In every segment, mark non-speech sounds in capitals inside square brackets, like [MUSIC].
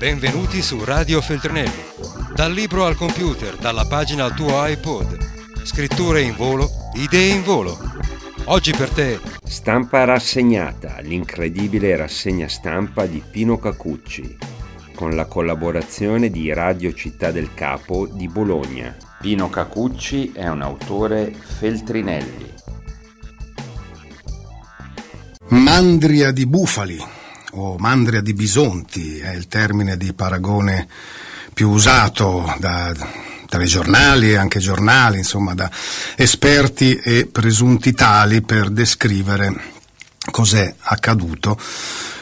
Benvenuti su Radio Feltrinelli. Dal libro al computer, dalla pagina al tuo iPod. Scritture in volo, idee in volo. Oggi per te. Stampa rassegnata, l'incredibile rassegna stampa di Pino Cacucci, con la collaborazione di Radio Città del Capo di Bologna. Pino Cacucci è un autore Feltrinelli. Mandria di bufali o mandria di bisonti è il termine di paragone più usato da telegiornali e anche giornali, insomma da esperti e presunti tali per descrivere cos'è accaduto,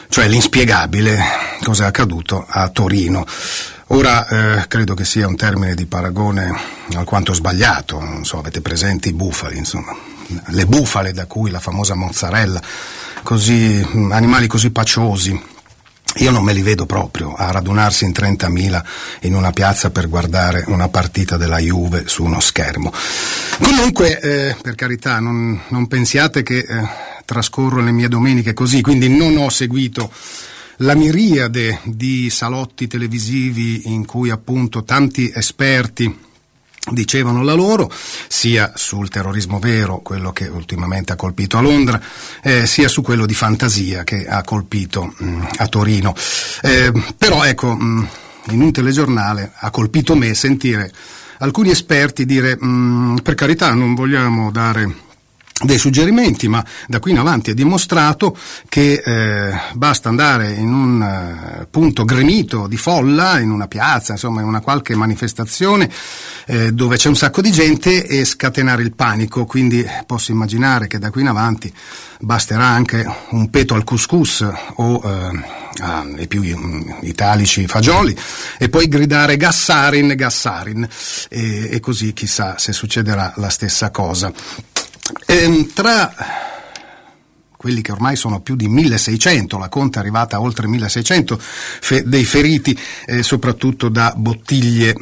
cioè l'inspiegabile cos'è accaduto a Torino. Ora eh, credo che sia un termine di paragone alquanto sbagliato, non so, avete presenti i bufali, insomma, le bufale da cui la famosa mozzarella così, animali così paciosi. Io non me li vedo proprio a radunarsi in 30.000 in una piazza per guardare una partita della Juve su uno schermo. Comunque, eh, per carità, non, non pensiate che eh, trascorro le mie domeniche così, quindi non ho seguito la miriade di salotti televisivi in cui appunto tanti esperti dicevano la loro, sia sul terrorismo vero, quello che ultimamente ha colpito a Londra, eh, sia su quello di fantasia che ha colpito mh, mm, a Torino. Eh, però ecco, mh, mm, in un telegiornale ha colpito me sentire alcuni esperti dire mh, mm, per carità non vogliamo dare dei suggerimenti, ma da qui in avanti è dimostrato che eh, basta andare in un eh, punto gremito di folla, in una piazza, insomma in una qualche manifestazione eh, dove c'è un sacco di gente e scatenare il panico, quindi posso immaginare che da qui in avanti basterà anche un peto al couscous o eh, i più italici fagioli e poi gridare Gassarin, Gassarin e, e così chissà se succederà la stessa cosa. Tra quelli che ormai sono più di 1600, la conta è arrivata a oltre 1600 fe- dei feriti, eh, soprattutto da bottiglie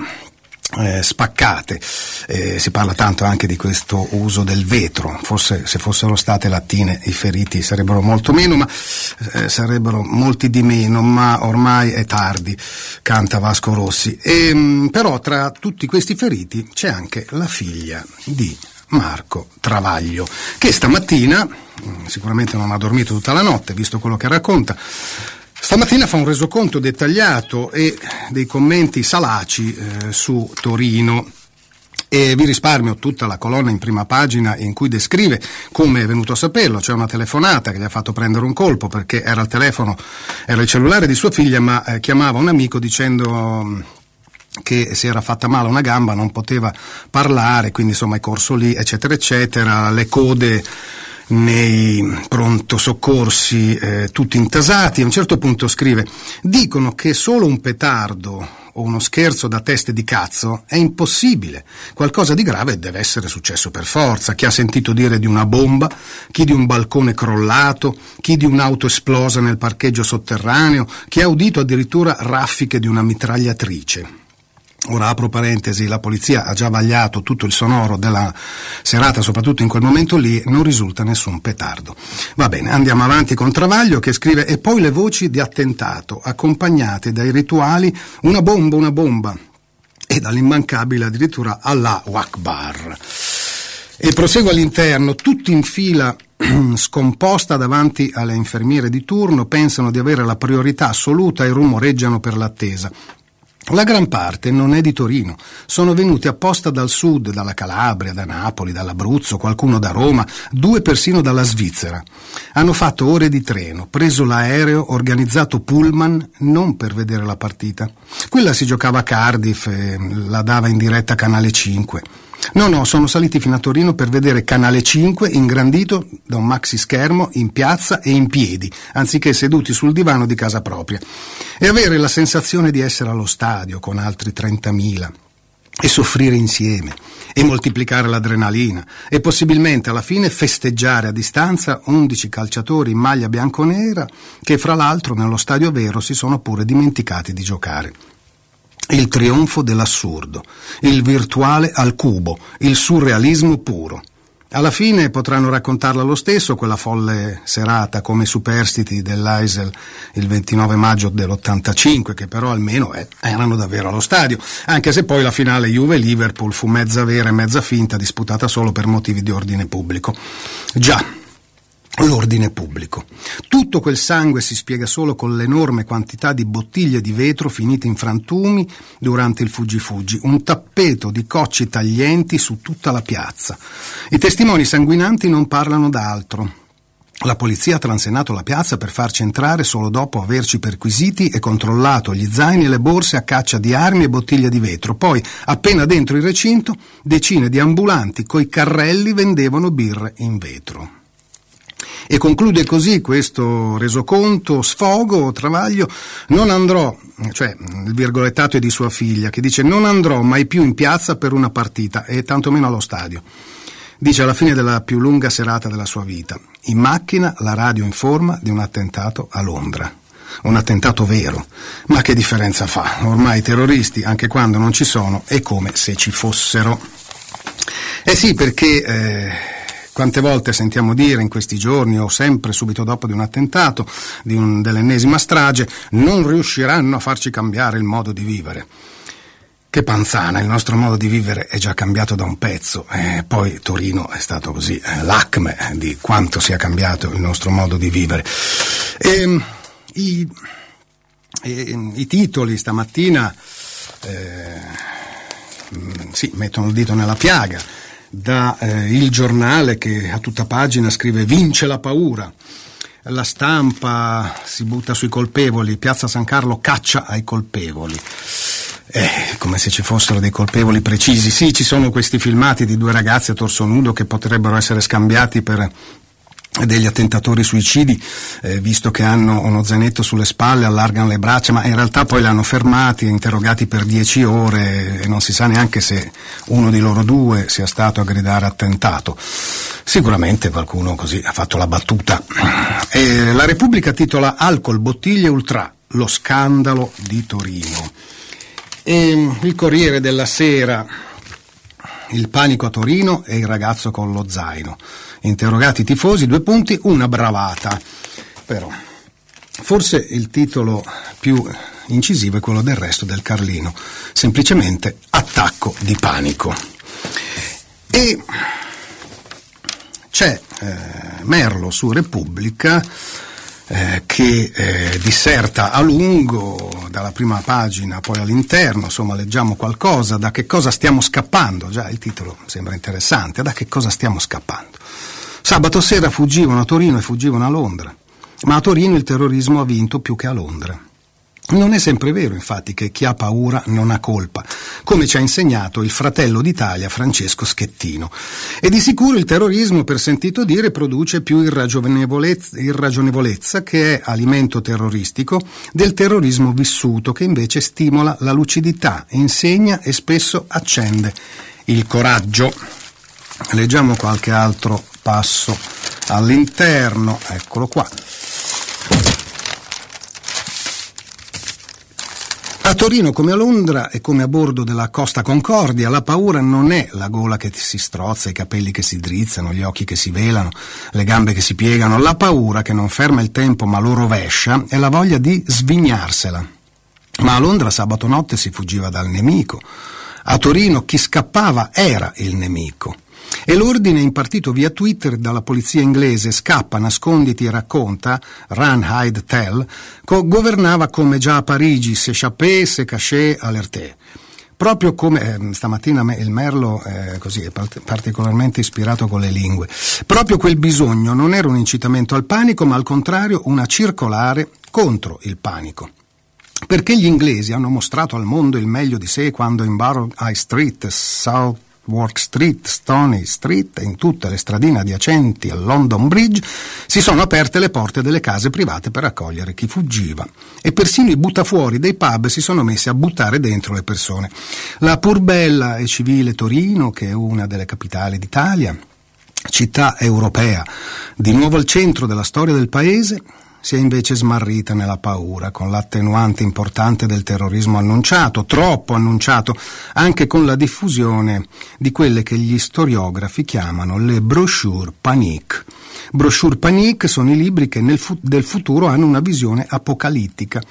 eh, spaccate. Eh, si parla tanto anche di questo uso del vetro, forse se fossero state lattine i feriti sarebbero molto meno, ma eh, sarebbero molti di meno, ma ormai è tardi, canta Vasco Rossi. E, ehm, però tra tutti questi feriti c'è anche la figlia di Marco Travaglio, che stamattina, mm, sicuramente non ha dormito tutta la notte, visto quello che racconta, stamattina fa un resoconto dettagliato e dei commenti salaci eh, su Torino. E vi risparmio tutta la colonna in prima pagina in cui descrive come è venuto a saperlo, cioè una telefonata che gli ha fatto prendere un colpo perché era il telefono, era il cellulare di sua figlia, ma eh, chiamava un amico dicendo che si era fatta male una gamba, non poteva parlare, quindi insomma è corso lì, eccetera, eccetera, le code nei pronto soccorsi eh, tutti intasati, a un certo punto scrive dicono che solo un petardo o uno scherzo da teste di cazzo è impossibile, qualcosa di grave deve essere successo per forza, chi ha sentito dire di una bomba, chi di un balcone crollato, chi di un'auto esplosa nel parcheggio sotterraneo, chi ha udito addirittura raffiche di una mitragliatrice. Ora apro parentesi, la polizia ha già vagliato tutto il sonoro della serata, soprattutto in quel momento lì, non risulta nessun petardo. Va bene, andiamo avanti con Travaglio che scrive e poi le voci di attentato, accompagnate dai rituali una bomba, una bomba, e dall'immancabile addirittura Allah Akbar. E prosegue all'interno, tutti in fila [CLEARS THROAT] scomposta davanti alle infermiere di turno, pensano di avere la priorità assoluta e rumoreggiano per l'attesa. La gran parte non è di Torino, sono venuti apposta dal sud, dalla Calabria, da Napoli, dall'Abruzzo, qualcuno da Roma, due persino dalla Svizzera. Hanno fatto ore di treno, preso l'aereo, organizzato pullman, non per vedere la partita. Quella si giocava a Cardiff e la dava in diretta Canale 5. No, no, sono saliti fino a Torino per vedere Canale 5 ingrandito da un maxi schermo in piazza e in piedi, anziché seduti sul divano di casa propria, e avere la sensazione di essere allo stadio con altri 30.000 e soffrire insieme e moltiplicare l'adrenalina e possibilmente alla fine festeggiare a distanza 11 calciatori in maglia bianconera che fra l'altro nello stadio vero si sono pure dimenticati di giocare il trionfo dell'assurdo, il virtuale al cubo, il surrealismo puro. Alla fine potranno raccontarla lo stesso quella folle serata come superstiti dell'Eisel il 29 maggio dell'85, che però almeno eh, erano davvero allo stadio, anche se poi la finale Juve-Liverpool fu mezza vera e mezza finta, disputata solo per motivi di ordine pubblico. Già, l'ordine pubblico. Tutto quel sangue si spiega solo con l'enorme quantità di bottiglie di vetro finite in frantumi durante il fuggi-fuggi, un tappeto di cocci taglienti su tutta la piazza. I testimoni sanguinanti non parlano d'altro. La polizia ha transenato la piazza per farci entrare solo dopo averci perquisiti e controllato gli zaini e le borse a caccia di armi e bottiglie di vetro. Poi, appena dentro il recinto, decine di ambulanti coi carrelli vendevano birre in vetro. E conclude così questo resoconto, sfogo, travaglio, non andrò, cioè il virgolettato è di sua figlia, che dice non andrò mai più in piazza per una partita e tantomeno allo stadio. Dice alla fine della più lunga serata della sua vita, in macchina la radio informa di un attentato a Londra un attentato vero. Ma che differenza fa? Ormai i terroristi, anche quando non ci sono, è come se ci fossero. Eh sì, perché eh, quante volte sentiamo dire in questi giorni o sempre subito dopo di un attentato, di un, dell'ennesima strage, non riusciranno a farci cambiare il modo di vivere. Che panzana, il nostro modo di vivere è già cambiato da un pezzo, e poi Torino è stato così eh, l'acme di quanto sia cambiato il nostro modo di vivere. E, ehm, i, i, i, titoli stamattina eh, sì, mettono il dito nella piaga da eh, Il Giornale che a tutta pagina scrive Vince la paura. La stampa si butta sui colpevoli, Piazza San Carlo caccia ai colpevoli. Eh, come se ci fossero dei colpevoli precisi. Sì, ci sono questi filmati di due ragazzi a torso nudo che potrebbero essere scambiati per degli attentatori suicidi, eh, visto che hanno uno zainetto sulle spalle, allargano le braccia, ma in realtà poi li hanno fermati, interrogati per dieci ore e non si sa neanche se uno di loro due sia stato a gridare attentato. Sicuramente qualcuno così ha fatto la battuta. E la Repubblica titola Alcol, bottiglie ultra, lo scandalo di Torino. E il Corriere della Sera, il panico a Torino e il ragazzo con lo zaino interrogati i tifosi, due punti, una bravata. Però, forse il titolo più incisivo è quello del resto del Carlino, semplicemente attacco di panico. E c'è eh, Merlo su Repubblica eh, che eh, disserta a lungo dalla prima pagina poi all'interno, insomma leggiamo qualcosa, da che cosa stiamo scappando, già il titolo sembra interessante, da che cosa stiamo scappando. Sabato sera fuggivano a Torino e fuggivano a Londra, ma a Torino il terrorismo ha vinto più che a Londra. Non è sempre vero, infatti, che chi ha paura non ha colpa, come ci ha insegnato il fratello d'Italia Francesco Schettino. E di sicuro il terrorismo, per sentito dire, produce più irragionevolezza, irragionevolezza, che è alimento terroristico, del terrorismo vissuto, che invece stimola la lucidità, insegna e spesso accende il coraggio. Leggiamo qualche altro passo all'interno, eccolo qua. A Torino come a Londra e come a bordo della Costa Concordia la paura non è la gola che si strozza, i capelli che si drizzano, gli occhi che si velano, le gambe che si piegano. La paura che non ferma il tempo ma lo rovescia è la voglia di svignarsela. Ma a Londra sabato notte si fuggiva dal nemico. A Torino chi scappava era il nemico. E l'ordine impartito via Twitter dalla polizia inglese scappa, nasconditi e racconta, run, hide, tell, co- governava come già a Parigi, se chappé, se caché, alerté. Proprio come eh, stamattina il Merlo eh, così, è particolarmente ispirato con le lingue. Proprio quel bisogno non era un incitamento al panico, ma al contrario una circolare contro il panico. Perché gli inglesi hanno mostrato al mondo il meglio di sé quando in Barrow High Street, South Work Street, Stony Street e in tutte le stradine adiacenti al London Bridge si sono aperte le porte delle case private per accogliere chi fuggiva e persino i buttafuori dei pub si sono messi a buttare dentro le persone. La pur bella e civile Torino, che è una delle capitali d'Italia, città europea, di nuovo al centro della storia del paese, si è invece smarrita nella paura, con l'attenuante importante del terrorismo annunciato, troppo annunciato, anche con la diffusione di quelle che gli storiografi chiamano le brochure panique. Brochure panique sono i libri che fu- del futuro hanno una visione apocalittica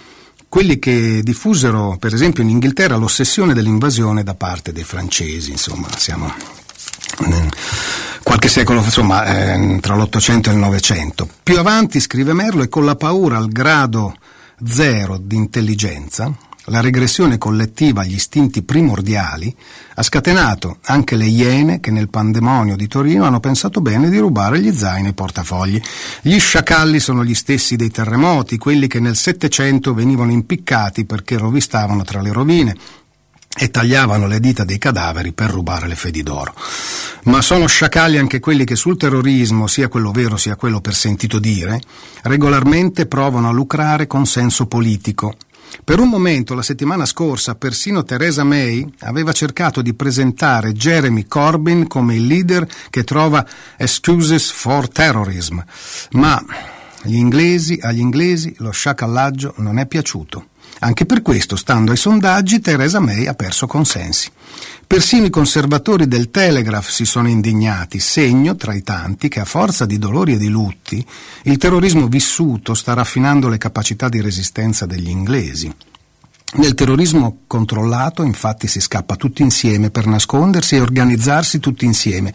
quelli che diffusero per esempio in Inghilterra l'ossessione dell'invasione da parte dei francesi, insomma siamo qualche secolo, insomma, eh, tra l'Ottocento e il Novecento. Più avanti, scrive Merlo, e con la paura al grado zero di intelligenza, la regressione collettiva agli istinti primordiali ha scatenato anche le iene che nel pandemonio di Torino hanno pensato bene di rubare gli zaini e i portafogli. Gli sciacalli sono gli stessi dei terremoti, quelli che nel Settecento venivano impiccati perché rovistavano tra le rovine e tagliavano le dita dei cadaveri per rubare le fedi d'oro. Ma sono sciacalli anche quelli che sul terrorismo, sia quello vero sia quello per sentito dire, regolarmente provano a lucrare con senso politico. Per un momento, la settimana scorsa, persino Theresa May aveva cercato di presentare Jeremy Corbyn come il leader che trova excuses for terrorism, ma agli inglesi, agli inglesi lo sciacallaggio non è piaciuto. Anche per questo, stando ai sondaggi, Theresa May ha perso consensi. Persino i conservatori del Telegraph si sono indignati, segno tra i tanti che a forza di dolori e di lutti il terrorismo vissuto sta raffinando le capacità di resistenza degli inglesi. Nel terrorismo controllato, infatti, si scappa tutti insieme per nascondersi e organizzarsi tutti insieme.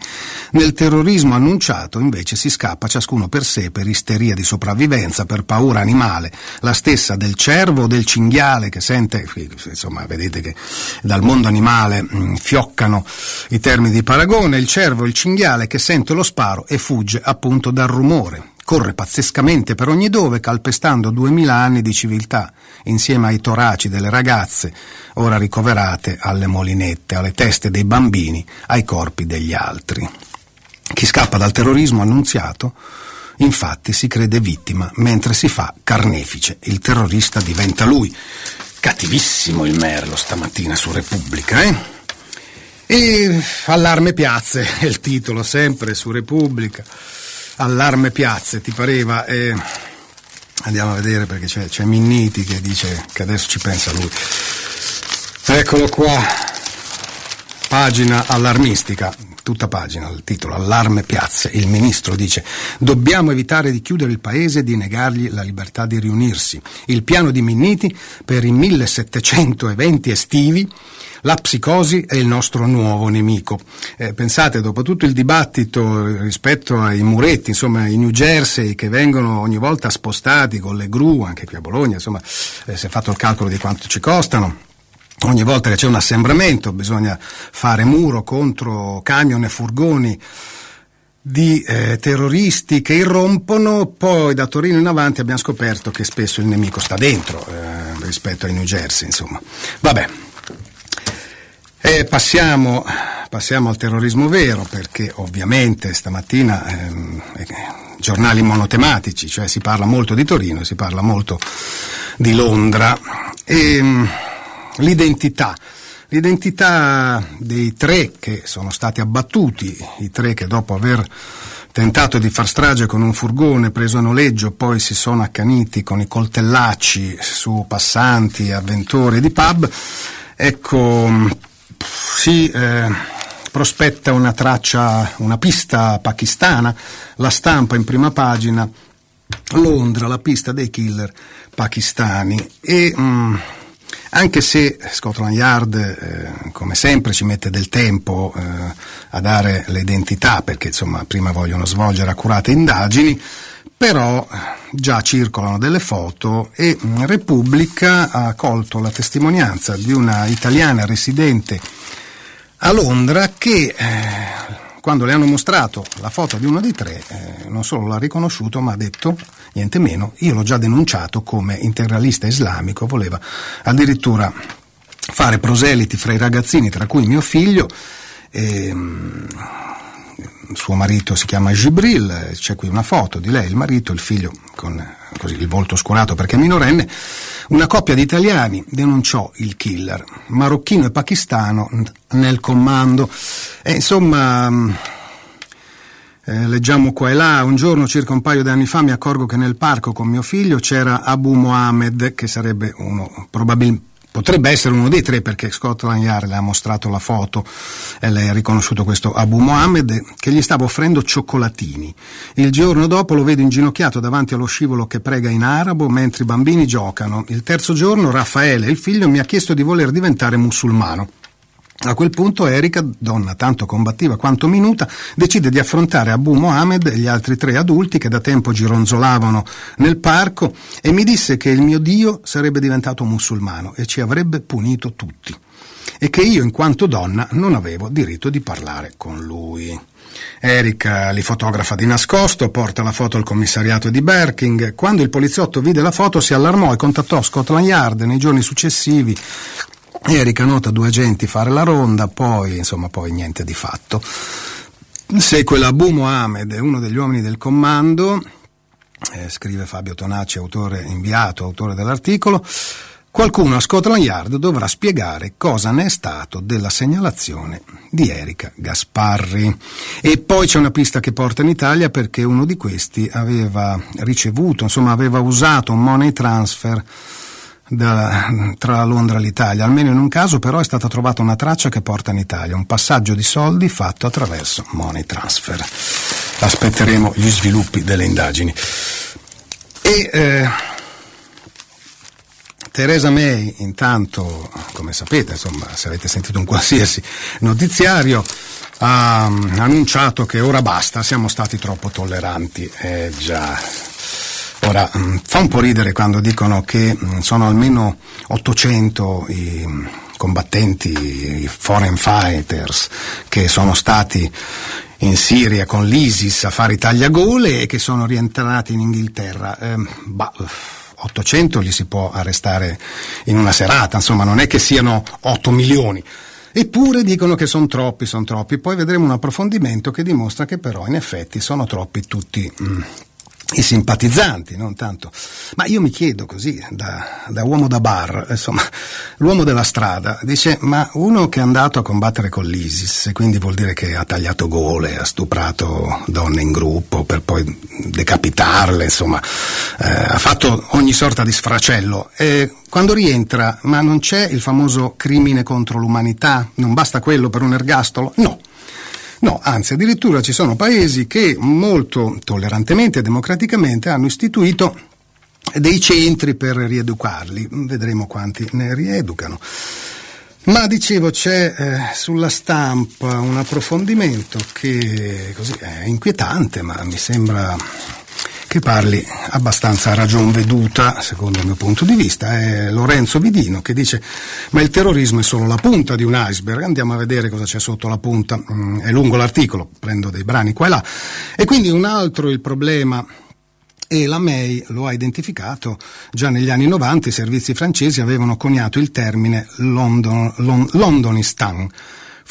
Nel terrorismo annunciato, invece, si scappa ciascuno per sé per isteria di sopravvivenza, per paura animale, la stessa del cervo o del cinghiale che sente, insomma, vedete che dal mondo animale mm, fioccano i termini di paragone, il cervo e il cinghiale che sente lo sparo e fugge appunto dal rumore corre pazzescamente per ogni dove, calpestando duemila anni di civiltà, insieme ai toraci delle ragazze, ora ricoverate alle molinette, alle teste dei bambini, ai corpi degli altri. Chi scappa dal terrorismo annunziato, infatti, si crede vittima, mentre si fa carnefice. Il terrorista diventa lui. Cattivissimo il Merlo stamattina su Repubblica, eh? E allarme piazze [LAUGHS] è il titolo, sempre su Repubblica allarme piazze, ti pareva? E andiamo a vedere perché c'è, c'è Minniti che dice che adesso ci pensa lui. Eccolo qua, pagina allarmistica, tutta pagina, il titolo Allarme piazze. Il ministro dice dobbiamo evitare di chiudere il paese e di negargli la libertà di riunirsi. Il piano di Minniti per i 1700 eventi estivi la psicosi è il nostro nuovo nemico. Eh, pensate, dopo tutto il dibattito rispetto ai muretti, insomma, i New Jersey che vengono ogni volta spostati con le gru, anche qui a Bologna, insomma, eh, si è fatto il calcolo di quanto ci costano. Ogni volta che c'è un assembramento bisogna fare muro contro camion e furgoni di eh, terroristi che irrompono, poi da Torino in avanti abbiamo scoperto che spesso il nemico sta dentro eh, rispetto ai New Jersey, insomma. Vabbè, e passiamo, passiamo, al terrorismo vero, perché ovviamente stamattina ehm, eh, giornali monotematici, cioè si parla molto di Torino, si parla molto di Londra. E, ehm, l'identità. L'identità dei tre che sono stati abbattuti, i tre che dopo aver tentato di far strage con un furgone preso a noleggio, poi si sono accaniti con i coltellacci su passanti, avventori di pub. Ecco, si eh, prospetta una traccia, una pista pakistana, la stampa in prima pagina, Londra, la pista dei killer pakistani e mh, mm, anche se Scotland Yard eh, come sempre ci mette del tempo eh, a dare le identità perché insomma prima vogliono svolgere accurate indagini però già circolano delle foto e mm, Repubblica ha colto la testimonianza di una italiana residente a Londra che eh, quando le hanno mostrato la foto di uno dei tre eh, non solo l'ha riconosciuto ma ha detto niente meno, io l'ho già denunciato come integralista islamico, voleva addirittura fare proseliti fra i ragazzini tra cui mio figlio ehm, suo marito si chiama Gibril, c'è qui una foto di lei, il marito, il figlio con così, il volto oscurato perché è minorenne, una coppia di italiani denunciò il killer, marocchino e pakistano nel comando. E, insomma, Eh, leggiamo qua e là, un giorno circa un paio di anni fa mi accorgo che nel parco con mio figlio c'era Abu Mohammed, che sarebbe uno probabilmente Potrebbe essere uno dei tre perché Scotland Yard le ha mostrato la foto e lei ha riconosciuto questo Abu Mohammed che gli stava offrendo cioccolatini. Il giorno dopo lo vedo inginocchiato davanti allo scivolo che prega in arabo mentre i bambini giocano. Il terzo giorno Raffaele, il figlio, mi ha chiesto di voler diventare musulmano. A quel punto Erika, donna tanto combattiva quanto minuta, decide di affrontare Abu Mohammed e gli altri tre adulti che da tempo gironzolavano nel parco e mi disse che il mio Dio sarebbe diventato musulmano e ci avrebbe punito tutti e che io in quanto donna non avevo diritto di parlare con lui. Erika li fotografa di nascosto, porta la foto al commissariato di Berking. Quando il poliziotto vide la foto si allarmò e contattò Scotland Yard nei giorni successivi Erika nota due agenti fare la ronda, poi insomma poi niente di fatto. Segue l'Abu Mohamed, uno degli uomini del comando, eh, scrive Fabio Tonacci, autore inviato, autore dell'articolo. Qualcuno a Scotland Yard dovrà spiegare cosa ne è stato della segnalazione di Erika Gasparri. E poi c'è una pista che porta in Italia perché uno di questi aveva ricevuto, insomma aveva usato un money transfer da, tra Londra e l'Italia. Almeno in un caso però è stata trovata una traccia che porta in Italia, un passaggio di soldi fatto attraverso money transfer. Aspetteremo gli sviluppi delle indagini. E eh, Teresa May, intanto, come sapete, insomma, se avete sentito un qualsiasi notiziario, ha annunciato che ora basta, siamo stati troppo tolleranti. Eh già, Ora, mm, fa un po' ridere quando dicono che mm, sono almeno 800 i mm, combattenti, i foreign fighters che sono stati in Siria con l'ISIS a fare i tagliagole e che sono rientrati in Inghilterra. Eh, bah, 800 li si può arrestare in una serata, insomma non è che siano 8 milioni. Eppure dicono che sono troppi, sono troppi. Poi vedremo un approfondimento che dimostra che però in effetti sono troppi tutti. Mm i simpatizzanti, non tanto. Ma io mi chiedo così, da, da, uomo da bar, insomma, l'uomo della strada, dice, ma uno che è andato a combattere con l'ISIS, quindi vuol dire che ha tagliato gole, ha stuprato donne in gruppo per poi decapitarle, insomma, eh, ha fatto ogni sorta di sfracello. E quando rientra, ma non c'è il famoso crimine contro l'umanità? Non basta quello per un ergastolo? No. No, anzi, addirittura ci sono paesi che molto tollerantemente e democraticamente hanno istituito dei centri per rieducarli. Vedremo quanti ne rieducano. Ma dicevo, c'è eh, sulla stampa un approfondimento che così, è inquietante, ma mi sembra che parli abbastanza a ragion veduta, secondo il mio punto di vista, è Lorenzo Vidino che dice ma il terrorismo è solo la punta di un iceberg, andiamo a vedere cosa c'è sotto la punta, mm, è lungo l'articolo, prendo dei brani qua e là, e quindi un altro il problema e la May lo ha identificato già negli anni 90 i servizi francesi avevano coniato il termine London, Londonistan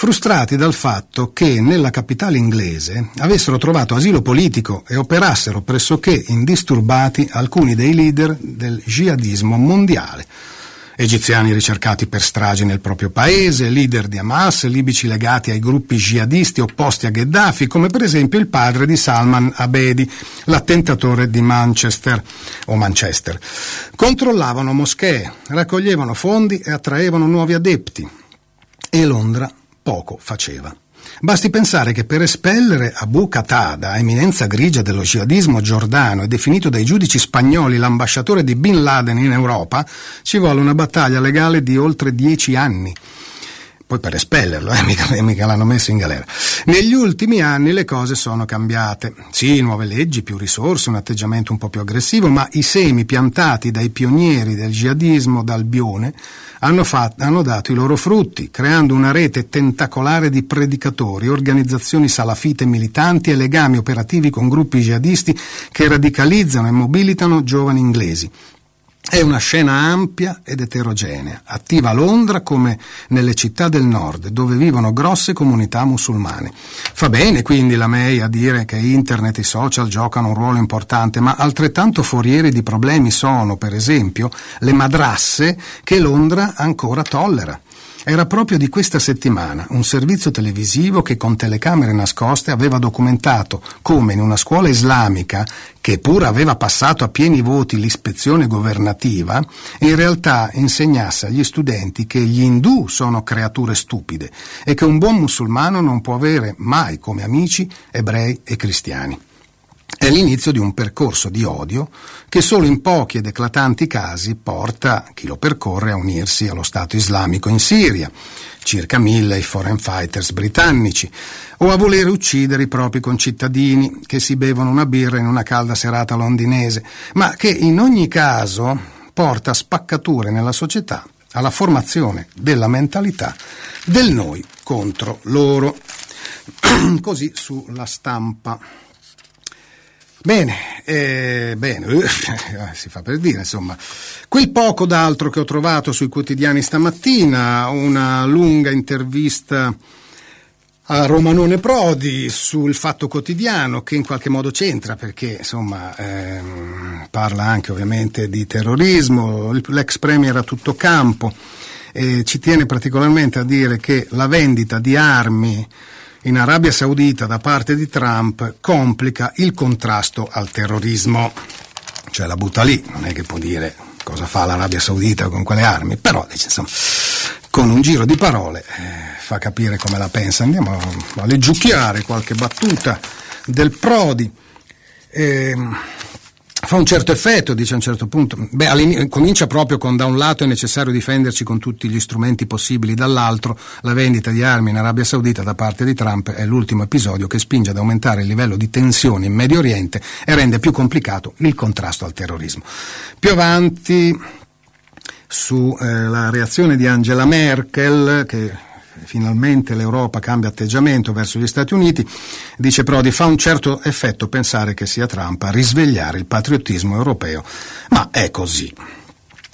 frustrati dal fatto che nella capitale inglese avessero trovato asilo politico e operassero pressoché indisturbati alcuni dei leader del jihadismo mondiale. Egiziani ricercati per stragi nel proprio paese, leader di Hamas, libici legati ai gruppi jihadisti opposti a Gheddafi, come per esempio il padre di Salman Abedi, l'attentatore di Manchester o Manchester. Controllavano moschee, raccoglievano fondi e attraevano nuovi adepti. E Londra poco faceva. Basti pensare che per espellere Abu Qatada, eminenza grigia dello jihadismo giordano e definito dai giudici spagnoli l'ambasciatore di Bin Laden in Europa, ci vuole una battaglia legale di oltre dieci anni poi per espellerlo, eh, [LAUGHS] mica, mica, l'hanno messo in galera. Negli ultimi anni le cose sono cambiate. Sì, nuove leggi, più risorse, un atteggiamento un po' più aggressivo, ma i semi piantati dai pionieri del jihadismo d'Albione hanno, fatto, hanno dato i loro frutti, creando una rete tentacolare di predicatori, organizzazioni salafite militanti e legami operativi con gruppi jihadisti che radicalizzano e mobilitano giovani inglesi. È una scena ampia ed eterogenea, attiva a Londra come nelle città del nord, dove vivono grosse comunità musulmane. Fa bene quindi la May a dire che internet e i social giocano un ruolo importante, ma altrettanto forieri di problemi sono, per esempio, le madrasse che Londra ancora tollera. Era proprio di questa settimana un servizio televisivo che con telecamere nascoste aveva documentato come in una scuola islamica, che pur aveva passato a pieni voti l'ispezione governativa, in realtà insegnasse agli studenti che gli indù sono creature stupide e che un buon musulmano non può avere mai come amici ebrei e cristiani. È l'inizio di un percorso di odio che solo in pochi ed eclatanti casi porta chi lo percorre a unirsi allo Stato islamico in Siria, circa mille i foreign fighters britannici, o a volere uccidere i propri concittadini che si bevono una birra in una calda serata londinese, ma che in ogni caso porta spaccature nella società alla formazione della mentalità del noi contro loro. [CLEARS THROAT] Così sulla stampa. Bene, eh, bene, eh, [LAUGHS] si fa per dire, insomma. Quel poco d'altro che ho trovato sui quotidiani stamattina, una lunga intervista a Romanone Prodi sul Fatto Quotidiano che in qualche modo c'entra perché insomma ehm, parla anche ovviamente di terrorismo, l'ex premier a tutto campo e ci tiene particolarmente a dire che la vendita di armi in Arabia Saudita da parte di Trump complica il contrasto al terrorismo. Cioè la butta lì, non è che può dire cosa fa l'Arabia Saudita con quelle armi, però dice, insomma, con un giro di parole eh, fa capire come la pensa. Andiamo a, a leggiucchiare qualche battuta del Prodi. Eh, fa un certo effetto, dice a un certo punto. Beh, comincia proprio con da un lato è necessario difenderci con tutti gli strumenti possibili, dall'altro la vendita di armi in Arabia Saudita da parte di Trump è l'ultimo episodio che spinge ad aumentare il livello di tensione in Medio Oriente e rende più complicato il contrasto al terrorismo. Più avanti sulla eh, reazione di Angela Merkel che finalmente l'Europa cambia atteggiamento verso gli Stati Uniti, dice Prodi, fa un certo effetto pensare che sia Trump a risvegliare il patriottismo europeo, ma è così.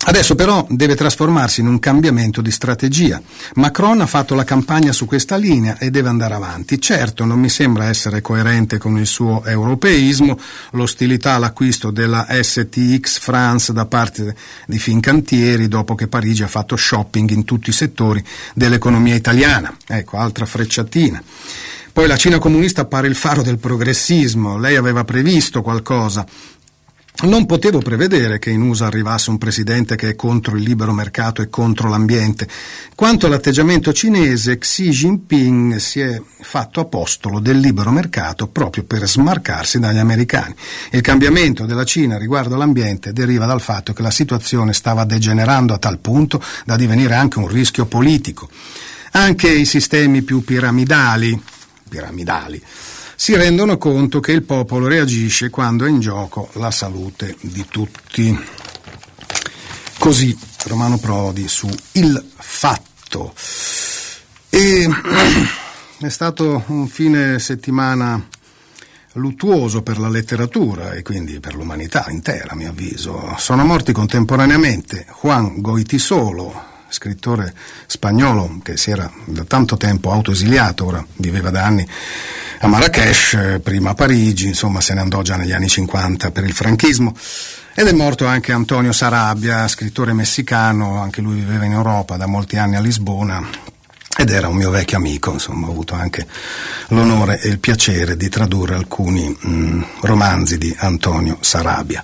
Adesso però deve trasformarsi in un cambiamento di strategia. Macron ha fatto la campagna su questa linea e deve andare avanti. Certo, non mi sembra essere coerente con il suo europeismo, l'ostilità all'acquisto della STX France da parte di Fincantieri dopo che Parigi ha fatto shopping in tutti i settori dell'economia italiana. Ecco, altra frecciatina. Poi la Cina comunista appare il faro del progressismo. Lei aveva previsto qualcosa non potevo prevedere che in USA arrivasse un presidente che è contro il libero mercato e contro l'ambiente. Quanto all'atteggiamento cinese, Xi Jinping si è fatto apostolo del libero mercato proprio per smarcarsi dagli americani. Il cambiamento della Cina riguardo all'ambiente deriva dal fatto che la situazione stava degenerando a tal punto da divenire anche un rischio politico. Anche i sistemi più piramidali, piramidali si rendono conto che il popolo reagisce quando è in gioco la salute di tutti. Così Romano Prodi su Il Fatto. E [CLEARS THROAT] è stato un fine settimana luttuoso per la letteratura e quindi per l'umanità intera, a mio avviso. Sono morti contemporaneamente Juan Goitisolo, scrittore spagnolo che si era da tanto tempo autoesiliato, ora viveva da anni a Marrakesh, prima a Parigi, insomma se ne andò già negli anni 50 per il franchismo. Ed è morto anche Antonio Sarabia, scrittore messicano, anche lui viveva in Europa da molti anni a Lisbona ed era un mio vecchio amico, insomma ho avuto anche l'onore e il piacere di tradurre alcuni mh, mm, romanzi di Antonio Sarabia.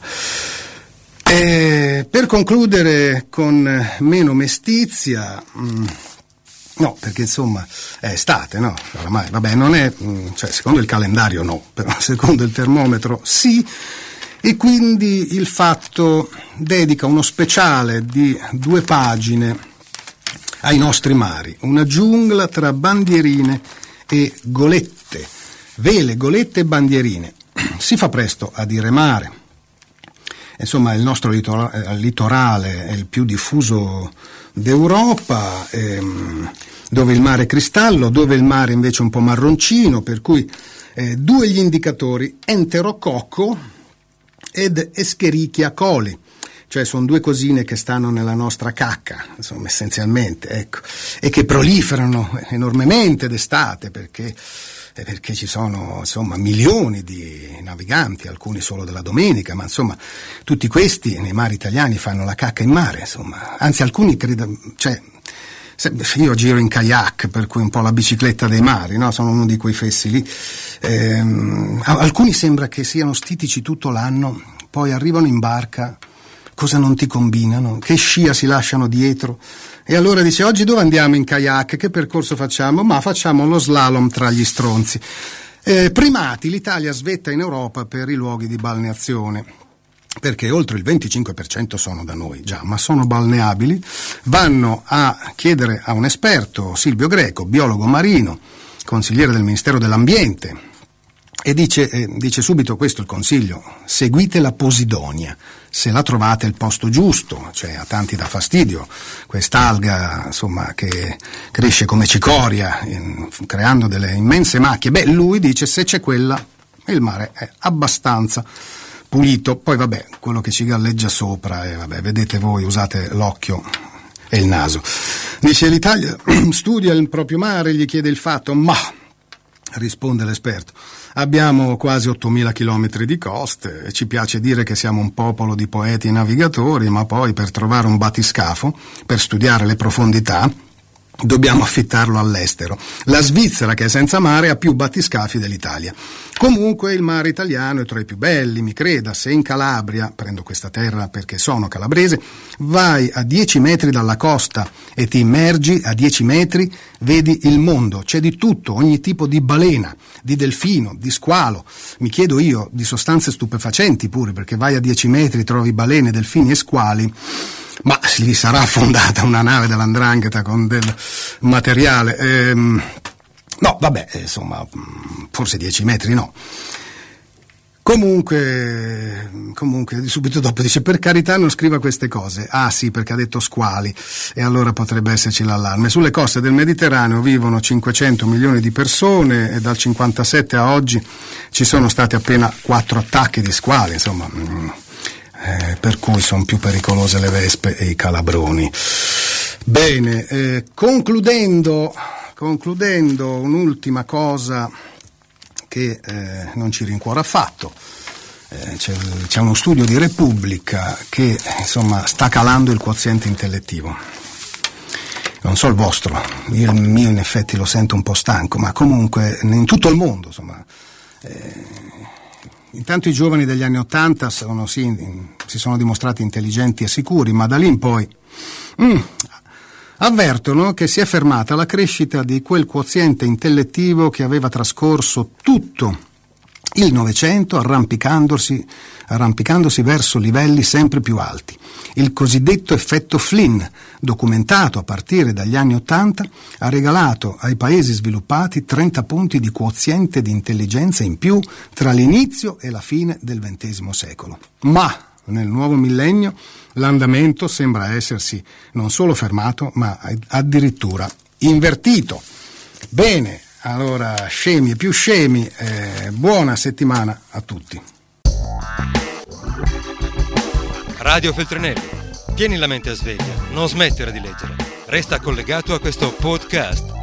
E per concludere con meno mestizia, mh, mm, No, perché insomma è estate, no? Oramai, vabbè, non è, mm, cioè, secondo il calendario no, però [LAUGHS] secondo il termometro sì, e quindi il fatto dedica uno speciale di due pagine ai nostri mari, una giungla tra bandierine e golette, vele, golette e bandierine. [CLEARS THROAT] Si fa presto a dire mare. Insomma, il nostro litorale è il più diffuso d'Europa, ehm, dove il mare è cristallo, dove il mare invece è un po' marroncino, per cui eh, due gli indicatori, enterococco ed escherichia coli. Cioè sono due cosine che stanno nella nostra cacca, insomma, essenzialmente, ecco, e che proliferano enormemente d'estate perché eh, perché ci sono insomma, milioni di naviganti, alcuni solo della domenica, ma insomma tutti questi nei mari italiani fanno la cacca in mare, insomma. anzi alcuni credo, cioè, io giro in kayak, per cui un po' la bicicletta dei mari, no? sono uno di quei fessi lì. Ehm, alcuni sembra che siano stitici tutto l'anno, poi arrivano in barca, cosa non ti combinano, che scia si lasciano dietro. E allora dice: Oggi dove andiamo in kayak? Che percorso facciamo? Ma facciamo lo slalom tra gli stronzi. Eh, primati, l'Italia svetta in Europa per i luoghi di balneazione perché oltre il 25% sono da noi già, ma sono balneabili, vanno a chiedere a un esperto, Silvio Greco, biologo marino, consigliere del Ministero dell'Ambiente, e dice, eh, dice, subito questo il consiglio, seguite la Posidonia, se la trovate il posto giusto, cioè a tanti dà fastidio, quest'alga insomma, che cresce come cicoria, in, creando delle immense macchie, beh lui dice se c'è quella il mare è abbastanza pulito, poi vabbè, quello che ci galleggia sopra, e vabbè, vedete voi, usate l'occhio e il naso. Dice l'Italia [CLEARS THROAT] studia il proprio mare, gli chiede il fatto, ma, risponde l'esperto, abbiamo quasi 8.000 chilometri di coste e ci piace dire che siamo un popolo di poeti e navigatori, ma poi per trovare un batiscafo, per studiare le profondità, dobbiamo affittarlo all'estero. La Svizzera, che è senza mare, ha più battiscafi dell'Italia. Comunque il mare italiano è tra i più belli, mi creda, se in Calabria, prendo questa terra perché sono calabrese, vai a 10 metri dalla costa e ti immergi a 10 metri, vedi il mondo, c'è di tutto, ogni tipo di balena, di delfino, di squalo. Mi chiedo io di sostanze stupefacenti pure, perché vai a 10 metri, trovi balene, delfini e squali ma gli sarà affondata una nave dell'andrangheta con del materiale. Ehm, no, vabbè, insomma, forse 10 metri no. Comunque, comunque, subito dopo dice per carità non scriva queste cose. Ah sì, perché ha detto squali e allora potrebbe esserci l'allarme. Sulle coste del Mediterraneo vivono 500 milioni di persone e dal 57 a oggi ci sono stati appena 4 attacchi di squali, insomma, mm, eh, per cui sono più pericolose le vespe e i calabroni. Bene, eh, concludendo, concludendo un'ultima cosa che eh, non ci rincuora affatto. Eh, c'è, c'è, uno studio di Repubblica che insomma, sta calando il quoziente intellettivo. Non so il vostro, io il mio in effetti lo sento un po' stanco, ma comunque in tutto il mondo, insomma, eh, Intanto i giovani degli anni Ottanta sì, si sono dimostrati intelligenti e sicuri, ma da lì in poi mm, avvertono che si è fermata la crescita di quel quoziente intellettivo che aveva trascorso tutto il Novecento arrampicandosi, arrampicandosi verso livelli sempre più alti. Il cosiddetto effetto Flynn, documentato a partire dagli anni Ottanta, ha regalato ai paesi sviluppati 30 punti di quoziente di intelligenza in più tra l'inizio e la fine del XX secolo. Ma nel nuovo millennio l'andamento sembra essersi non solo fermato, ma addirittura invertito. Bene, allora, scemi e più scemi, eh, buona settimana a tutti. Radio Feltrinelli, tieni la mente a sveglia, non smettere di leggere. Resta collegato a questo podcast